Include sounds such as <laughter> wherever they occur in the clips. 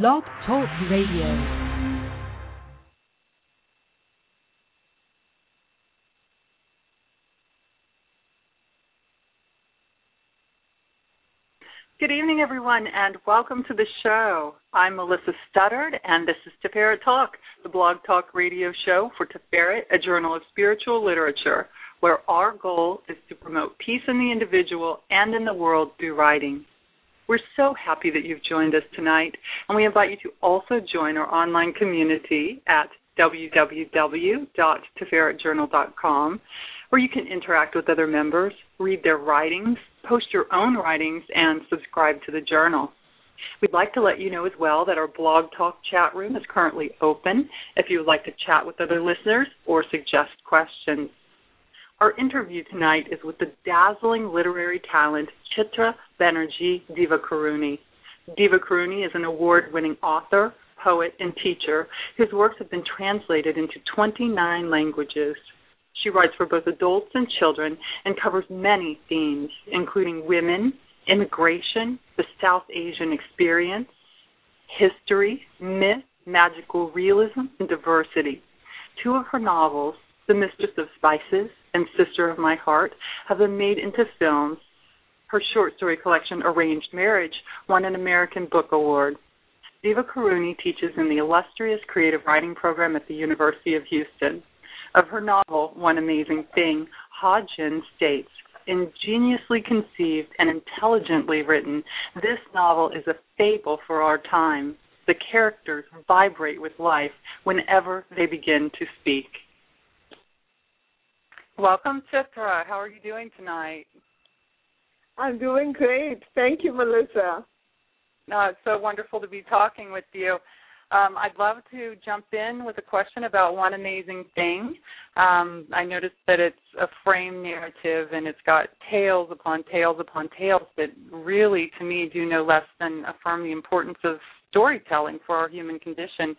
Blog Talk Radio. Good evening, everyone, and welcome to the show. I'm Melissa Studdard, and this is Tiferet Talk, the blog talk radio show for Tiferet, a journal of spiritual literature, where our goal is to promote peace in the individual and in the world through writing. We're so happy that you've joined us tonight, and we invite you to also join our online community at www.tiferetjournal.com where you can interact with other members, read their writings, post your own writings, and subscribe to the journal. We'd like to let you know as well that our blog talk chat room is currently open if you would like to chat with other listeners or suggest questions. Our interview tonight is with the dazzling literary talent Chitra Banerjee Divakaruni. Diva Karuni is an award winning author, poet, and teacher whose works have been translated into 29 languages. She writes for both adults and children and covers many themes, including women, immigration, the South Asian experience, history, myth, magical realism, and diversity. Two of her novels, The Mistress of Spices and Sister of My Heart, have been made into films. Her short story collection, Arranged Marriage, won an American Book Award. Divakaruni teaches in the illustrious creative writing program at the University of Houston of her novel, One Amazing Thing, Ha Jin states, ingeniously conceived and intelligently written, this novel is a fable for our time. The characters vibrate with life whenever they begin to speak. Welcome, Chitra. How are you doing tonight? I'm doing great. Thank you, Melissa. No, it's so wonderful to be talking with you. Um, I'd love to jump in with a question about one amazing thing. Um, I noticed that it's a frame narrative and it's got tales upon tales upon tales that really, to me, do no less than affirm the importance of storytelling for our human condition.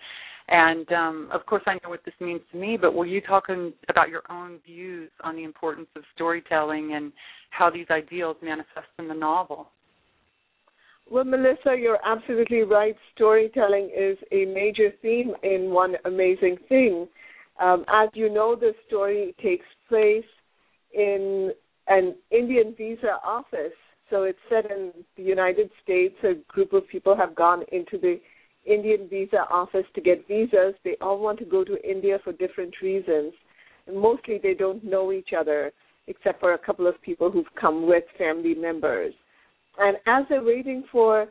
And um, of course, I know what this means to me, but will you talk about your own views on the importance of storytelling and how these ideals manifest in the novel? Well, Melissa, you're absolutely right. Storytelling is a major theme in One Amazing Thing. Um, as you know, the story takes place in an Indian visa office. So it's set in the United States. A group of people have gone into the Indian visa office to get visas. They all want to go to India for different reasons. And mostly they don't know each other, except for a couple of people who've come with family members. And as they're waiting for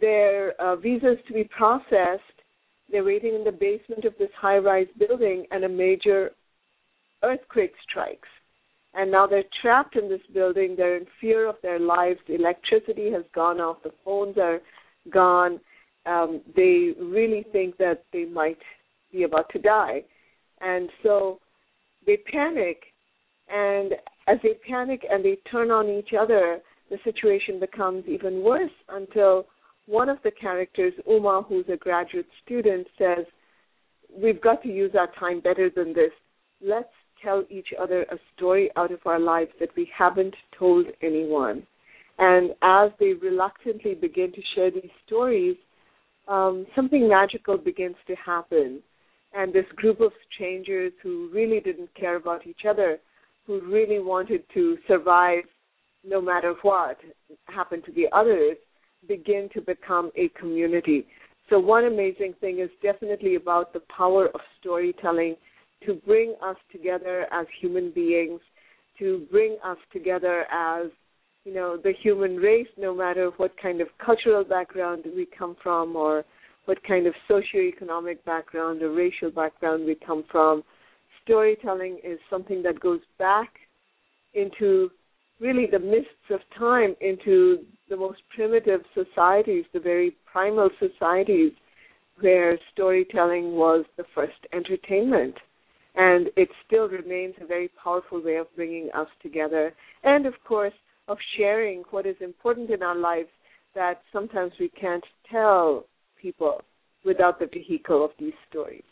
their uh, visas to be processed, they're waiting in the basement of this high rise building, and a major earthquake strikes. And now they're trapped in this building. They're in fear of their lives. The electricity has gone off. The phones are gone. Um, they really think that they might be about to die. And so they panic. And as they panic and they turn on each other, the situation becomes even worse until one of the characters, Uma, who's a graduate student, says, We've got to use our time better than this. Let's tell each other a story out of our lives that we haven't told anyone. And as they reluctantly begin to share these stories, um, something magical begins to happen. And this group of strangers who really didn't care about each other, who really wanted to survive no matter what happened to the others, begin to become a community. So, one amazing thing is definitely about the power of storytelling to bring us together as human beings, to bring us together as you know the human race, no matter what kind of cultural background we come from, or what kind of socioeconomic background or racial background we come from. Storytelling is something that goes back into really the mists of time into the most primitive societies, the very primal societies where storytelling was the first entertainment. And it still remains a very powerful way of bringing us together. And of course, of sharing what is important in our lives that sometimes we can't tell people without the vehicle of these stories.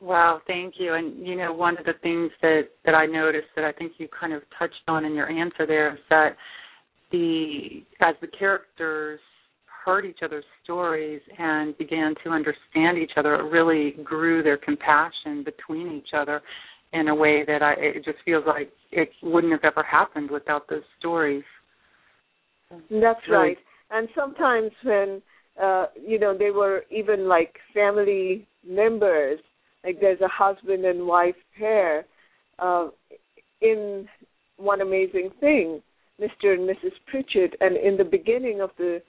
Wow, thank you. And you know, one of the things that that I noticed that I think you kind of touched on in your answer there is that the as the characters heard each other's stories and began to understand each other, it really grew their compassion between each other in a way that I it just feels like it wouldn't have ever happened without those stories. That's really, right. And sometimes when uh you know they were even like family members, like there's a husband and wife pair uh in one amazing thing, Mr. and Mrs. Pritchett, and in the beginning of the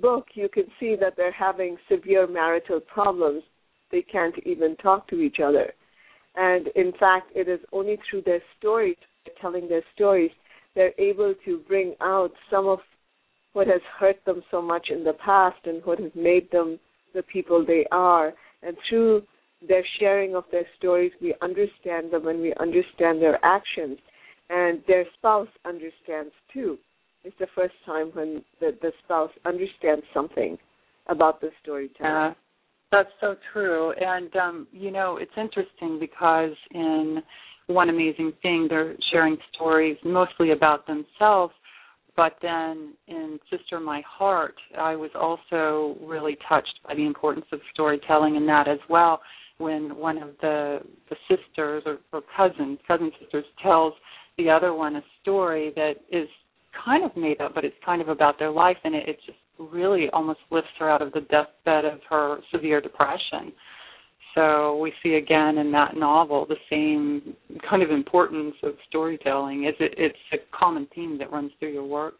book you can see that they're having severe marital problems. They can't even talk to each other and in fact, it is only through their stories, telling their stories, they're able to bring out some of what has hurt them so much in the past and what has made them the people they are. And through their sharing of their stories, we understand them and we understand their actions. And their spouse understands too. It's the first time when the, the spouse understands something about the storyteller. Uh, that's so true. And um, you know, it's interesting because in one amazing thing they're sharing stories mostly about themselves, but then in Sister My Heart, I was also really touched by the importance of storytelling in that as well. When one of the the sisters or, or cousins, cousin sisters, tells the other one a story that is kind of made up, but it's kind of about their life, and it, it just really almost lifts her out of the deathbed of her severe depression. So we see again in that novel the same kind of importance of storytelling. Is it, it's a common theme that runs through your work.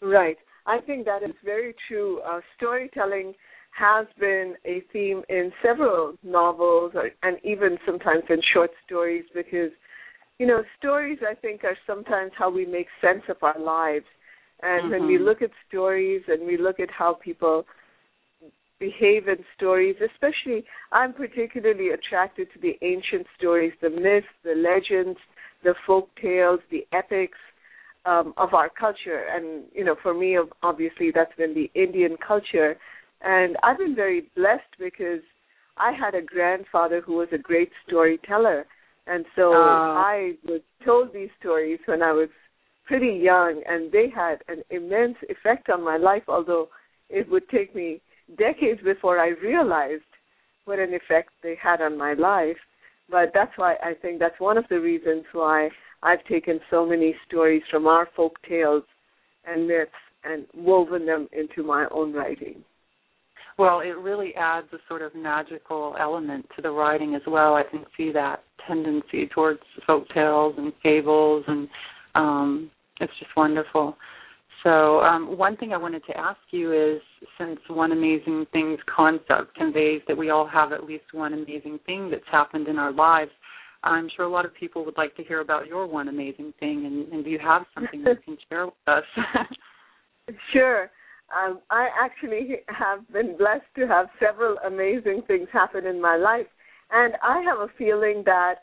Right. I think that is very true. Uh, storytelling has been a theme in several novels or, and even sometimes in short stories because, you know, stories I think are sometimes how we make sense of our lives and mm-hmm. when we mm-hmm. look at stories and we look at how people behave in stories, especially I'm particularly attracted to the ancient stories, the myths, the legends, the folk tales, the epics um, of our culture. And, you know, for me, obviously, that's been the Indian culture. And I've been very blessed because I had a grandfather who was a great storyteller. And so oh. I was told these stories when I was pretty young, and they had an immense effect on my life, although it would take me decades before I realized what an effect they had on my life. But that's why I think that's one of the reasons why I've taken so many stories from our folk tales and myths and woven them into my own writing. Well, it really adds a sort of magical element to the writing as well. I can see that tendency towards folk tales and fables and um it's just wonderful. So, um, one thing I wanted to ask you is since One Amazing Things concept conveys that we all have at least one amazing thing that's happened in our lives, I'm sure a lot of people would like to hear about your one amazing thing, and, and do you have something that you can share with us? <laughs> sure. Um, I actually have been blessed to have several amazing things happen in my life, and I have a feeling that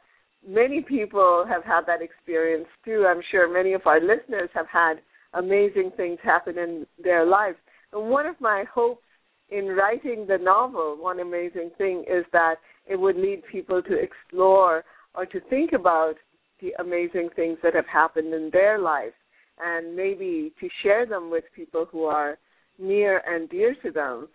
many people have had that experience too. I'm sure many of our listeners have had amazing things happen in their lives. And one of my hopes in writing the novel, one amazing thing, is that it would lead people to explore or to think about the amazing things that have happened in their life and maybe to share them with people who are near and dear to them.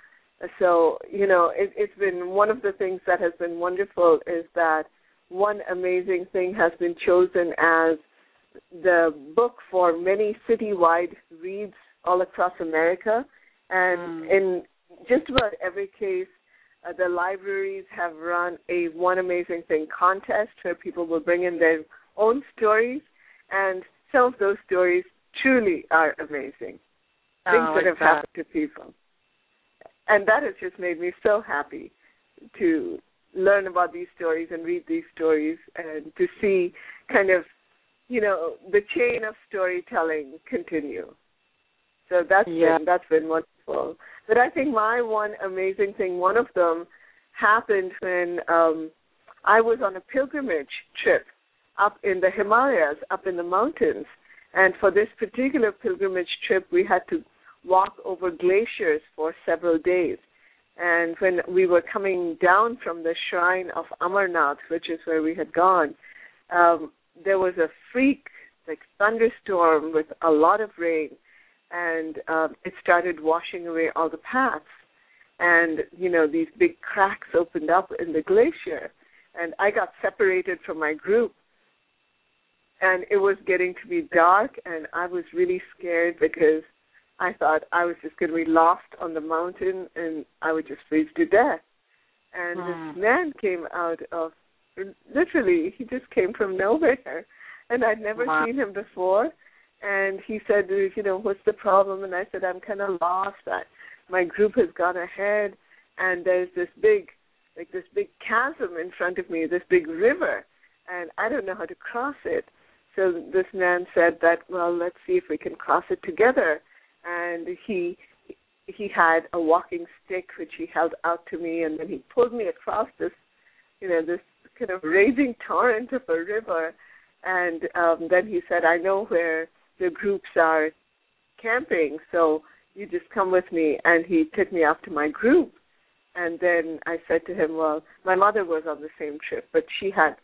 So, you know, it, it's been one of the things that has been wonderful is that one amazing thing has been chosen as the book for many citywide reads all across America. And mm. in just about every case, uh, the libraries have run a One Amazing Thing contest where people will bring in their own stories, and some of those stories truly are amazing. Oh, Things that have that. happened to people. And that has just made me so happy to learn about these stories and read these stories and to see kind of you know the chain of storytelling continue. So that's yeah. been that's been wonderful. But i think my one amazing thing one of them happened when um i was on a pilgrimage trip up in the himalayas up in the mountains. And for this particular pilgrimage trip we had to walk over glaciers for several days and when we were coming down from the shrine of Amarnath, which is where we had gone, um, there was a freak, like thunderstorm with a lot of rain. and um, it started washing away all the paths. And you know these big cracks opened up in the glacier, and I got separated from my group. And it was getting to be dark, and I was really scared because I thought I was just going to be lost on the mountain and I would just freeze to death. And Mm. this man came out of literally, he just came from nowhere, and I'd never Wow. seen him before. And he said, you know, what's the problem? And I said, I'm kind of lost. I, my group has gone ahead, and there's this big, like this big chasm in front of me, this big river, and I don't know how to cross it. So this man said that, well, let's see if we can cross it together. And he he had a walking stick which he held out to me, and then he pulled me across this, you know, this kind of raging torrent of a river. And um, then he said, I know where the groups are camping, so you just come with me. And he took me off to my group. And then I said to him, well, my mother was on the same trip, but she had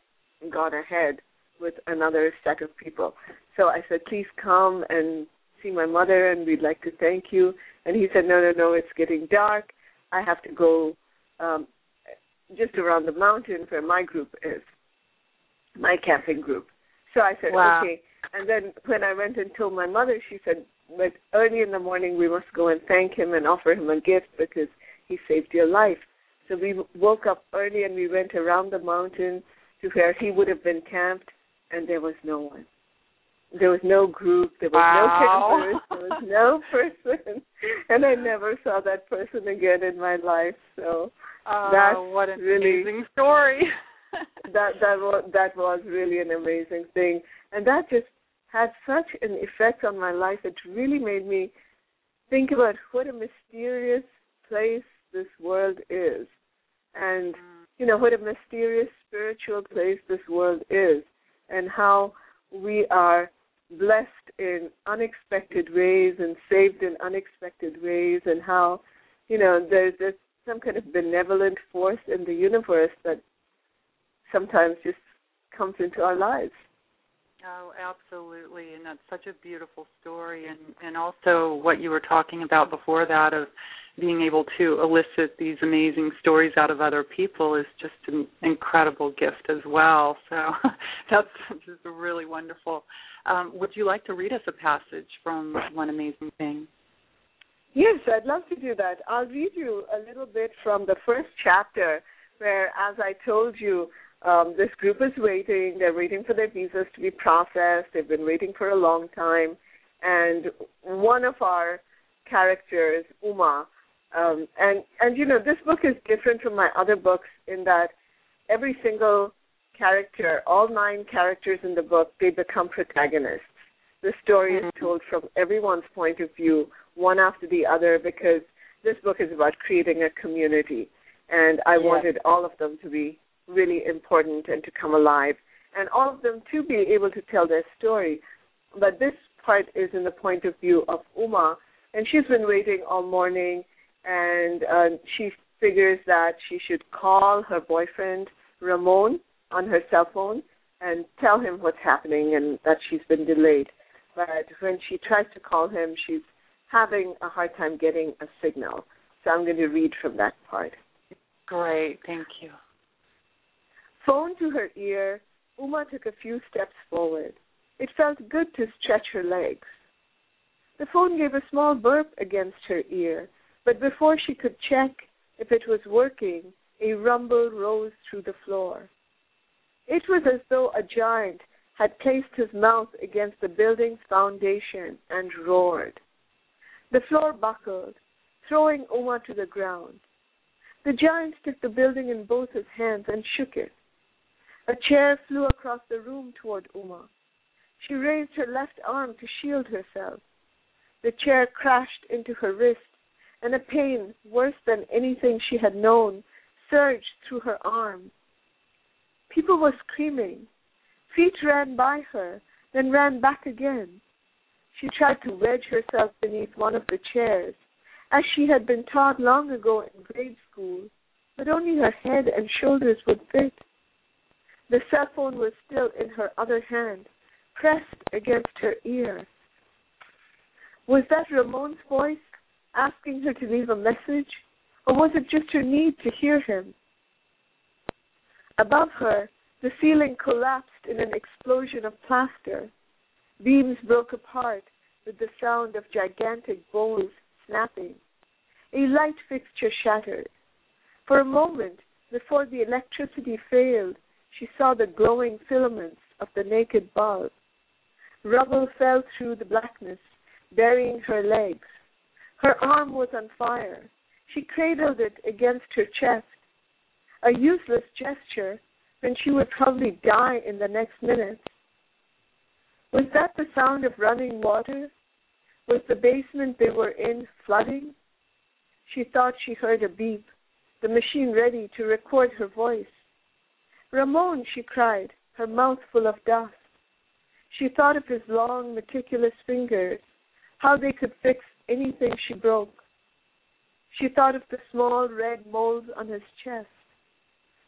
gone ahead with another set of people. So I said, please come and see my mother, and we'd like to thank you. And he said, no, no, no, it's getting dark. I have to go um, just around the mountain where my group is, my camping group. So I said, Wow. okay. And then when I went and told my mother, she said, but early in the morning we must go and thank him and offer him a gift because he saved your life. So we woke up early and we went around the mountain to where he would have been camped, and there was no one. There was no group. There was Wow. no campers. There was no <laughs> person, and I never saw that person again in my life. So Oh, That's what an really- amazing story. <laughs> that that was that was really an amazing thing, and that just had such an effect on my life. It really made me think about what a mysterious place this world is, and you know what a mysterious spiritual place this world is, and how we are blessed in unexpected ways and saved in unexpected ways, and how you know there's this some kind of benevolent force in the universe that sometimes just comes into our lives. Oh, absolutely, and that's such a beautiful story, and and also what you were talking about before that of being able to elicit these amazing stories out of other people is just an incredible gift as well. So <laughs> that's just really wonderful. Um, would you like to read us a passage from One Amazing Thing? Yes, I'd love to do that. I'll read you a little bit from the first chapter where, as I told you, um, this group is waiting. They're waiting for their visas to be processed. They've been waiting for a long time. And one of our characters, Uma, um, and and you know this book is different from my other books in that every single character, all nine characters in the book, they become protagonists. The story is Mhm. told from everyone's point of view, one after the other, because this book is about creating a community, and I Yeah. wanted all of them to be really important and to come alive, and all of them to be able to tell their story. But this part is in the point of view of Uma, and she's been waiting all morning, and uh, she figures that she should call her boyfriend Ramon on her cell phone and tell him what's happening and that she's been delayed. But when she tries to call him, she's having a hard time getting a signal. So I'm going to read from that part. Great, thank you. Phone to her ear, Uma took a few steps forward. It felt good to stretch her legs. The phone gave a small burp against her ear, but before she could check if it was working, a rumble rose through the floor. It was as though a giant had placed his mouth against the building's foundation and roared. The floor buckled, throwing Uma to the ground. The giant took the building in both his hands and shook it. A chair flew across the room toward Uma. She raised her left arm to shield herself. The chair crashed into her wrist, and a pain worse than anything she had known surged through her arm. People were screaming. Feet ran by her, then ran back again. She tried to wedge herself beneath one of the chairs, as she had been taught long ago in grade school, but only her head and shoulders would fit. The cell phone was still in her other hand, pressed against her ear. Was that Ramon's voice asking her to leave a message, or was it just her need to hear him? Above her, the ceiling collapsed in an explosion of plaster. Beams broke apart with the sound of gigantic bones snapping. A light fixture shattered. For a moment, before the electricity failed, she saw the glowing filaments of the naked bulb. Rubble fell through the blackness, burying her legs. Her arm was on fire. She cradled it against her chest. A useless gesture when she would probably die in the next minute. Was that the sound of running water? Was the basement they were in flooding? She thought she heard a beep, the machine ready to record her voice. Ramon, she cried, her mouth full of dust. She thought of his long, meticulous fingers, how they could fix anything she broke. She thought of the small red moles on his chest,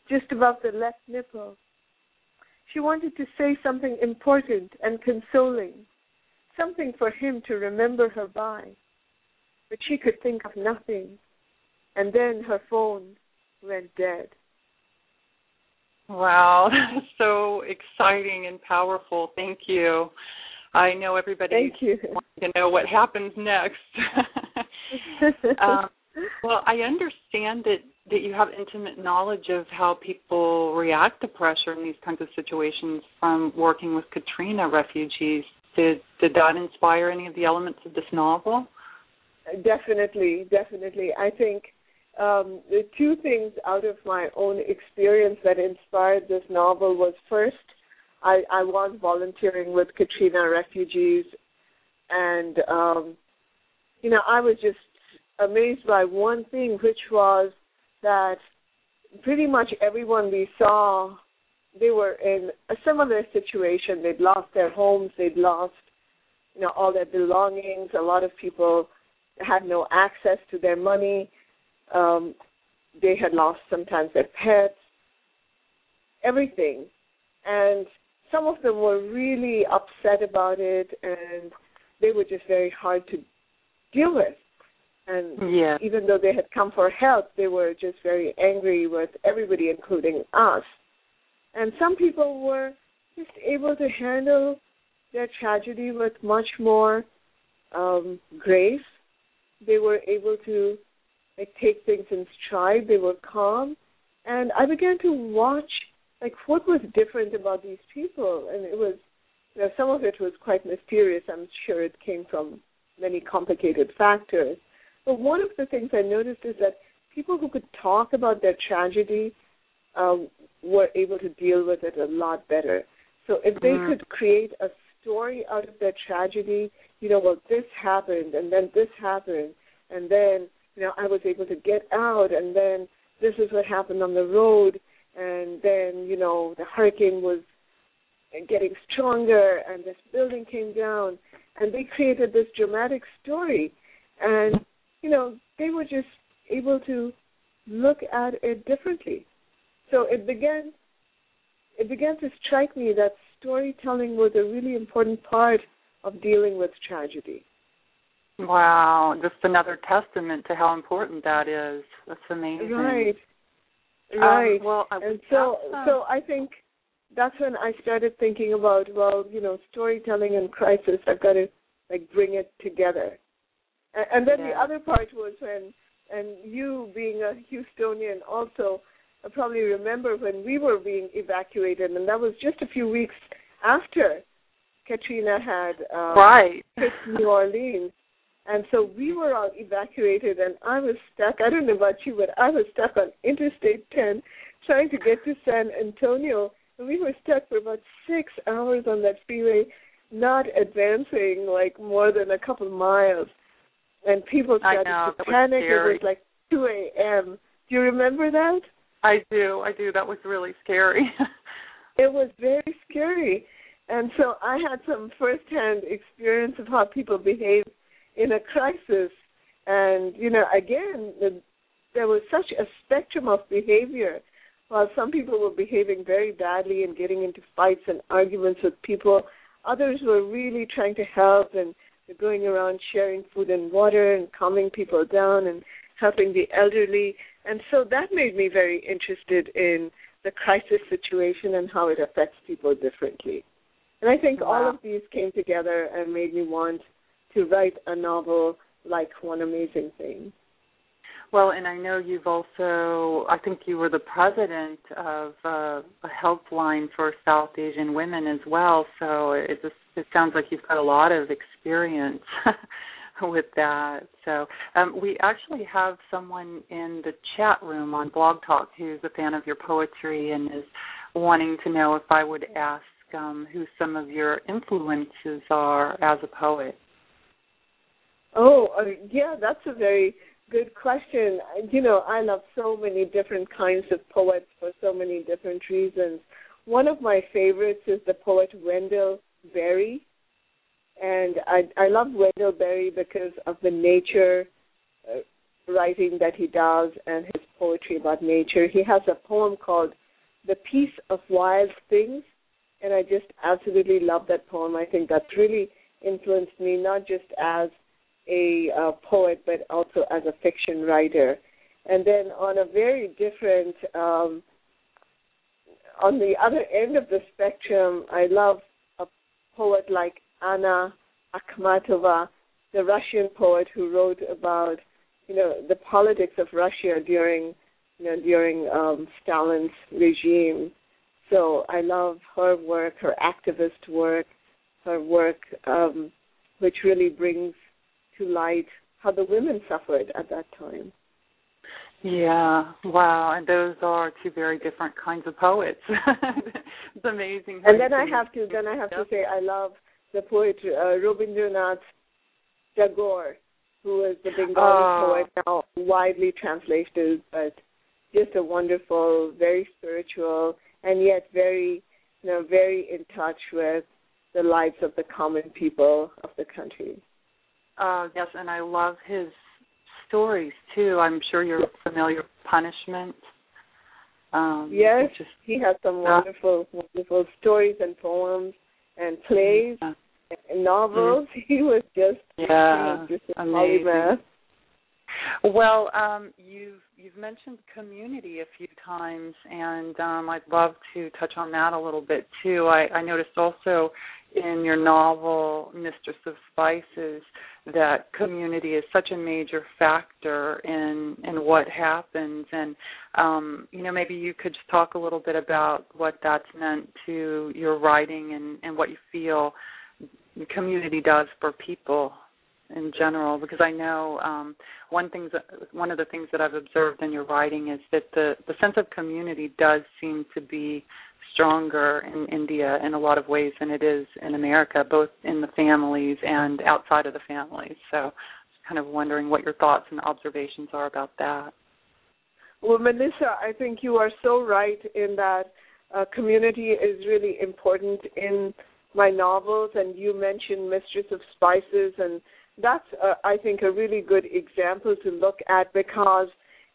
just above the left nipple. She wanted to say something important and consoling, something for him to remember her by, but she could think of nothing. And then her phone went dead. Wow, <laughs> that's so exciting and powerful. Thank you. I know everybody Thank you. wants to know what happens next. <laughs> um, well, I understand that that you have intimate knowledge of how people react to pressure in these kinds of situations from working with Katrina refugees. Did did that inspire any of the elements of this novel? Definitely, definitely. I think um, the two things out of my own experience that inspired this novel was first, I, I was volunteering with Katrina refugees, and um, you know I was just amazed by one thing, which was that pretty much everyone we saw, they were in a similar situation. They'd lost their homes, they'd lost, you know, all their belongings. A lot of people had no access to their money. Um, they had lost sometimes their pets, everything, and some of them were really upset about it, and they were just very hard to deal with. And yeah. even though they had come for help, they were just very angry with everybody, including us. And some people were just able to handle their tragedy with much more um, grace. They were able to like take things in stride. They were calm, and I began to watch like what was different about these people, and it was you know some of it was quite mysterious. I'm sure it came from many complicated factors but one of the things I noticed is that people who could talk about their tragedy um, were able to deal with it a lot better. So if they mm. could create a story out of their tragedy, you know, well, this happened, and then this happened, and then, you know, I was able to get out, and then this is what happened on the road, and then, you know, the hurricane was getting stronger, and this building came down, and they created this dramatic story. And you know, they were just able to look at it differently. So it began it began to strike me that storytelling was a really important part of dealing with tragedy. Wow, just another testament to how important that is. That's amazing. Right. Um, right. Um, well, I and so so I think that's when I started thinking about well, you know, storytelling and crisis. I've got to like bring it together. And, and then yeah. the other part was when, and you being a Houstonian also I probably remember when we were being evacuated, and that was just a few weeks after Katrina had um, right. hit New Orleans. And so we were all evacuated, and I was stuck. I don't know about you, but I was stuck on Interstate 10 trying to get to San Antonio. And we were stuck for about six hours on that freeway, not advancing like more than a couple miles and people started know, to panic. it was like 2 a.m. Do you remember that? I do. I do. That was really scary. <laughs> it was very scary. And so I had some firsthand experience of how people behave in a crisis. And, you know, again, the, there was such a spectrum of behavior. While some people were behaving very badly and getting into fights and arguments with people, others were really trying to help and going around sharing food and water and calming people down and helping the elderly. And so that made me very interested in the crisis situation and how it affects people differently. And I think wow. all of these came together and made me want to write a novel like One Amazing Thing. Well, and I know you've also, I think you were the president of uh, a helpline for South Asian women as well. So it just it sounds like you've got a lot of experience <laughs> with that. So um, we actually have someone in the chat room on Blog Talk who's a fan of your poetry and is wanting to know if I would ask um, who some of your influences are as a poet. Oh, uh, yeah, that's a very good question. You know, I love so many different kinds of poets for so many different reasons. One of my favorites is the poet Wendell Berry. And I I love Wendell Berry because of the nature uh, writing that he does and his poetry about nature. He has a poem called The Peace of Wild Things and I just absolutely love that poem. I think that's really influenced me not just as a uh, poet but also as a fiction writer. And then on a very different, um, on the other end of the spectrum, I love a poet like Anna Akhmatova, the Russian poet who wrote about, you know, the politics of Russia during, you know, during um, Stalin's regime. So I love her work, her activist work, her work, um, which really brings to light how the women suffered at that time. Yeah, wow, and those are two very different kinds of poets. <laughs> it's amazing. And then I have to then I have yep. to say I love the poet uh, Rabindranath Tagore, who is the Bengali oh. poet now widely translated, but just a wonderful, very spiritual, and yet very, you know, very in touch with the lives of the common people of the country. Uh, yes, and I love his stories too. I'm sure you're familiar with Punishment. Um, yes, he has some wonderful, uh, wonderful stories and poems and plays uh, and novels. Mm-hmm. <laughs> He was just yeah, just amazing. Well, um, you've you've mentioned community a few times, and um, I'd love to touch on that a little bit too. I, I noticed also in your novel Mistress of Spices that community is such a major factor in in what happens, and um, you know maybe you could just talk a little bit about what that's meant to your writing and and what you feel community does for people in general. Because I know um, one things one of the things that I've observed in your writing is that the the sense of community does seem to be stronger in India in a lot of ways than it is in America, both in the families and outside of the families. So, just kind of wondering what your thoughts and observations are about that. Well, Melissa, I think you are so right in that uh, community is really important in my novels, and you mentioned Mistress of Spices and that's uh, I think a really good example to look at because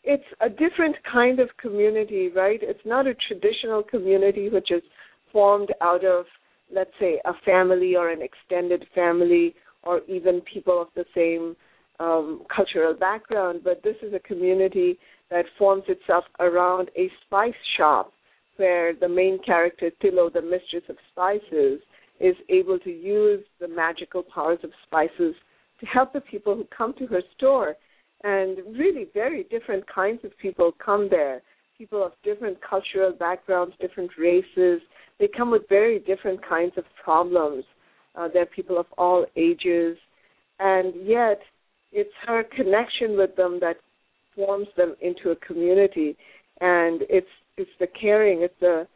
it's a different kind of community, right? It's not a traditional community which is formed out of let's say a family or an extended family or even people of the same um, cultural background, but this is a community that forms itself around a spice shop where the main character, Tilo, the mistress of spices, is able to use the magical powers of spices to help the people who come to her store. And really, very different kinds of people come there. People of different cultural backgrounds, different races. They come with very different kinds of problems. Uh, they're people of all ages. And yet, it's her connection with them that forms them into a community. And it's it's the caring, it's the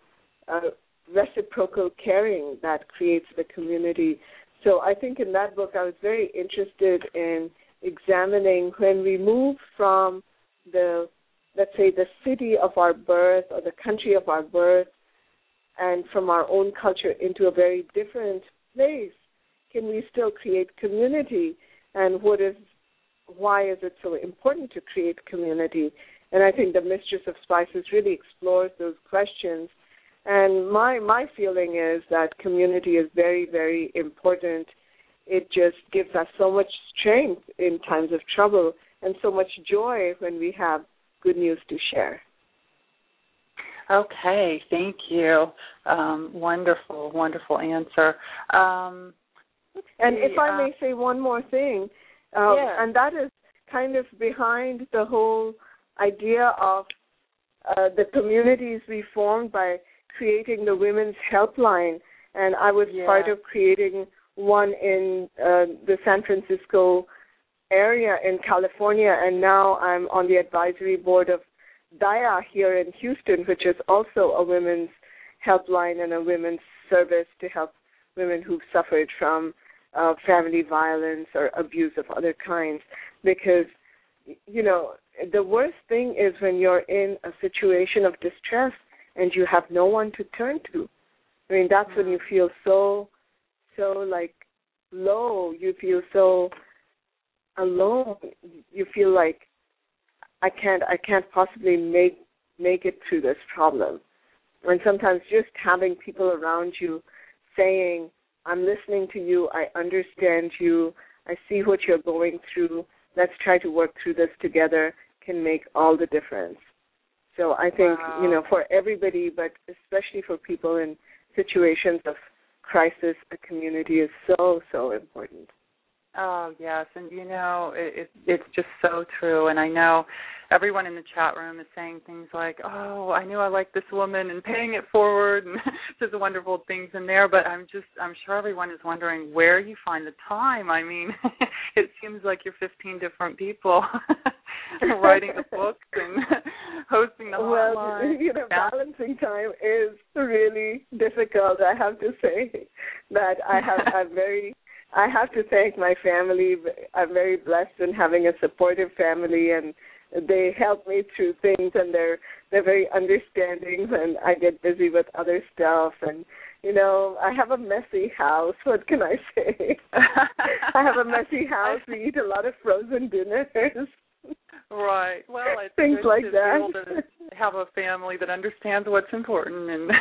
uh, reciprocal caring that creates the community. So I think in that book I was very interested in examining when we move from the let's say the city of our birth or the country of our birth and from our own culture into a very different place, can we still create community? And what is why is it so important to create community? And I think the Mistress of Spices really explores those questions and my my feeling is that community is very very important it just gives us so much strength in times of trouble and so much joy when we have good news to share. Okay, thank you. Um, wonderful, wonderful answer. Um, and if I uh, may say one more thing, um, yeah. and that is kind of behind the whole idea of uh, the communities we formed by creating the women's helpline, and I was yeah. part of creating one in uh, the San Francisco area in California, and now I'm on the advisory board of Daya here in Houston, which is also a women's helpline and a women's service to help women who've suffered from uh, family violence or abuse of other kinds. Because, you know, the worst thing is when you're in a situation of distress and you have no one to turn to. I mean, that's when you feel so, so like low. You feel so alone. You feel like I can't, I can't possibly make make it through this problem. And sometimes just having people around you saying, "I'm listening to you. I understand you. I see what you're going through. Let's try to work through this together." Can make all the difference. So I think wow. you know for everybody, but especially for people in situations of crisis, a community is so so important. Oh yes, and you know it, it, it's just so true. And I know everyone in the chat room is saying things like, "Oh, I knew I liked this woman," and paying it forward, and <laughs> just wonderful things in there. But I'm just, I'm sure everyone is wondering where you find the time. I mean, <laughs> it seems like you're 15 different people <laughs> <laughs> writing the books and <laughs> hosting the well, hotline. you know, balancing time is really difficult. I have to say <laughs> that I have I'm very I have to thank my family. I'm very blessed in having a supportive family, and they help me through things, and they're they're very understanding when I get busy with other stuff. And you know, I have a messy house. What can I say? I have a messy house. We eat a lot of frozen dinners. Right. Well, it's things good like to that. be able to have a family that understands what's important. And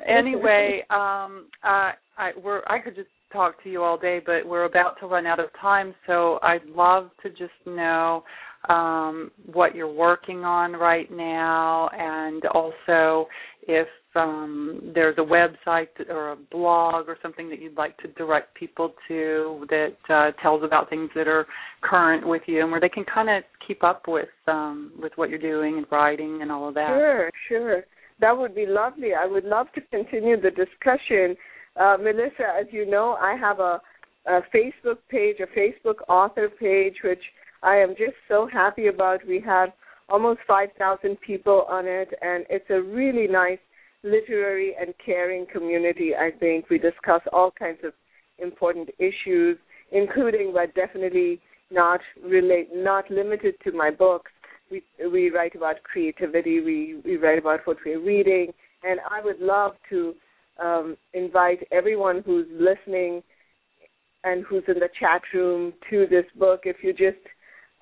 <laughs> anyway, um, I, I we're I could just talk to you all day, but we're about to run out of time. So I'd love to just know um, what you're working on right now, and also if um, there's a website or a blog or something that you'd like to direct people to that uh, tells about things that are current with you and where they can kind of keep up with um, with what you're doing and writing and all of that. Sure, sure. That would be lovely. I would love to continue the discussion. Uh, Melissa, as you know, I have a, a Facebook page, a Facebook author page, which I am just so happy about. We have almost 5,000 people on it, and it's a really nice literary and caring community, I think. We discuss all kinds of important issues, including but definitely not relate not limited to my books. We we write about creativity, we, we write about what we're reading, and I would love to um, invite everyone who's listening and who's in the chat room to this book. If you just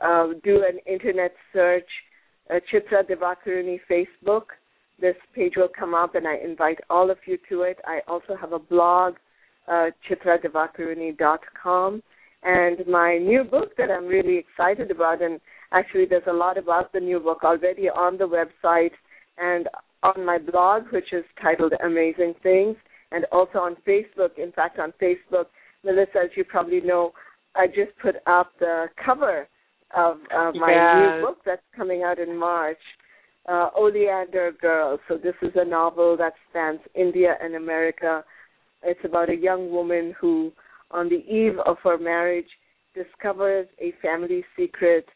uh, do an internet search, uh, Chitra Divakaruni Facebook, this page will come up, and I invite all of you to it. I also have a blog, uh, chitradivakaruni.com, and my new book that I'm really excited about. And actually, there's a lot about the new book already on the website and on my blog, which is titled Amazing Things, and also on Facebook. In fact, on Facebook, Melissa, as you probably know, I just put up the cover of uh, my yes. new book that's coming out in March uh, Oleander Girl. So this is a novel that spans India and America. It's about a young woman who, on the eve of her marriage, discovers a family secret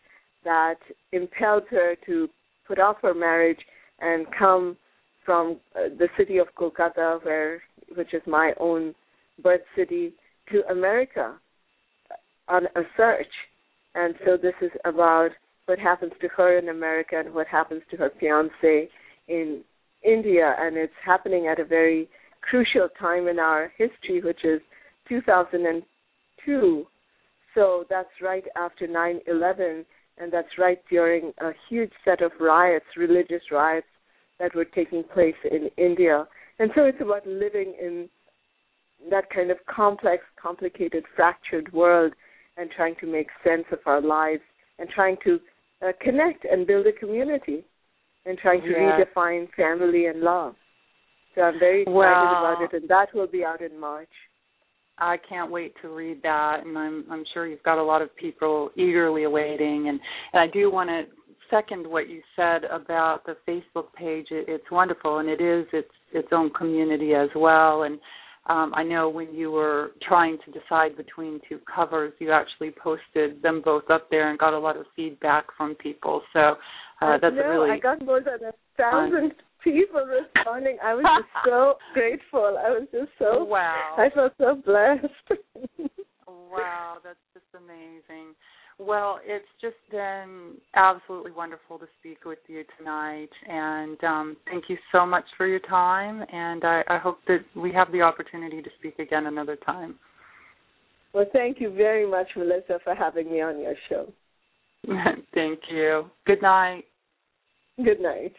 that impels her to put off her marriage and come from uh, the city of Kolkata, where which is my own birth city, to America on a search. And so this is about what happens to her in America and what happens to her fiance in India, and it's happening at a very crucial time in our history, which is 2002. So that's right after 9/11, and that's right during a huge set of riots, religious riots that were taking place in India. And so it's about living in that kind of complex, complicated, fractured world and trying to make sense of our lives and trying to uh, connect and build a community and trying to yes. redefine family and love. So I'm very excited well, about it, and that will be out in March. I can't wait to read that, and I'm I'm sure you've got a lot of people eagerly awaiting. And, and I do want to second what you said about the Facebook page. It, it's wonderful, and it is its its own community as well. And um, I know when you were trying to decide between two covers, you actually posted them both up there and got a lot of feedback from people. So uh, that's no, really I got more than a thousand <laughs> people responding. I was just so <laughs> grateful. I was just so wow. I felt so blessed. <laughs> wow, that's just amazing. Well, it's just been absolutely wonderful to speak with you tonight, and um, thank you so much for your time. And I, I hope that we have the opportunity to speak again another time. Well, thank you very much, Melissa, for having me on your show. <laughs> thank you. Good night. Good night.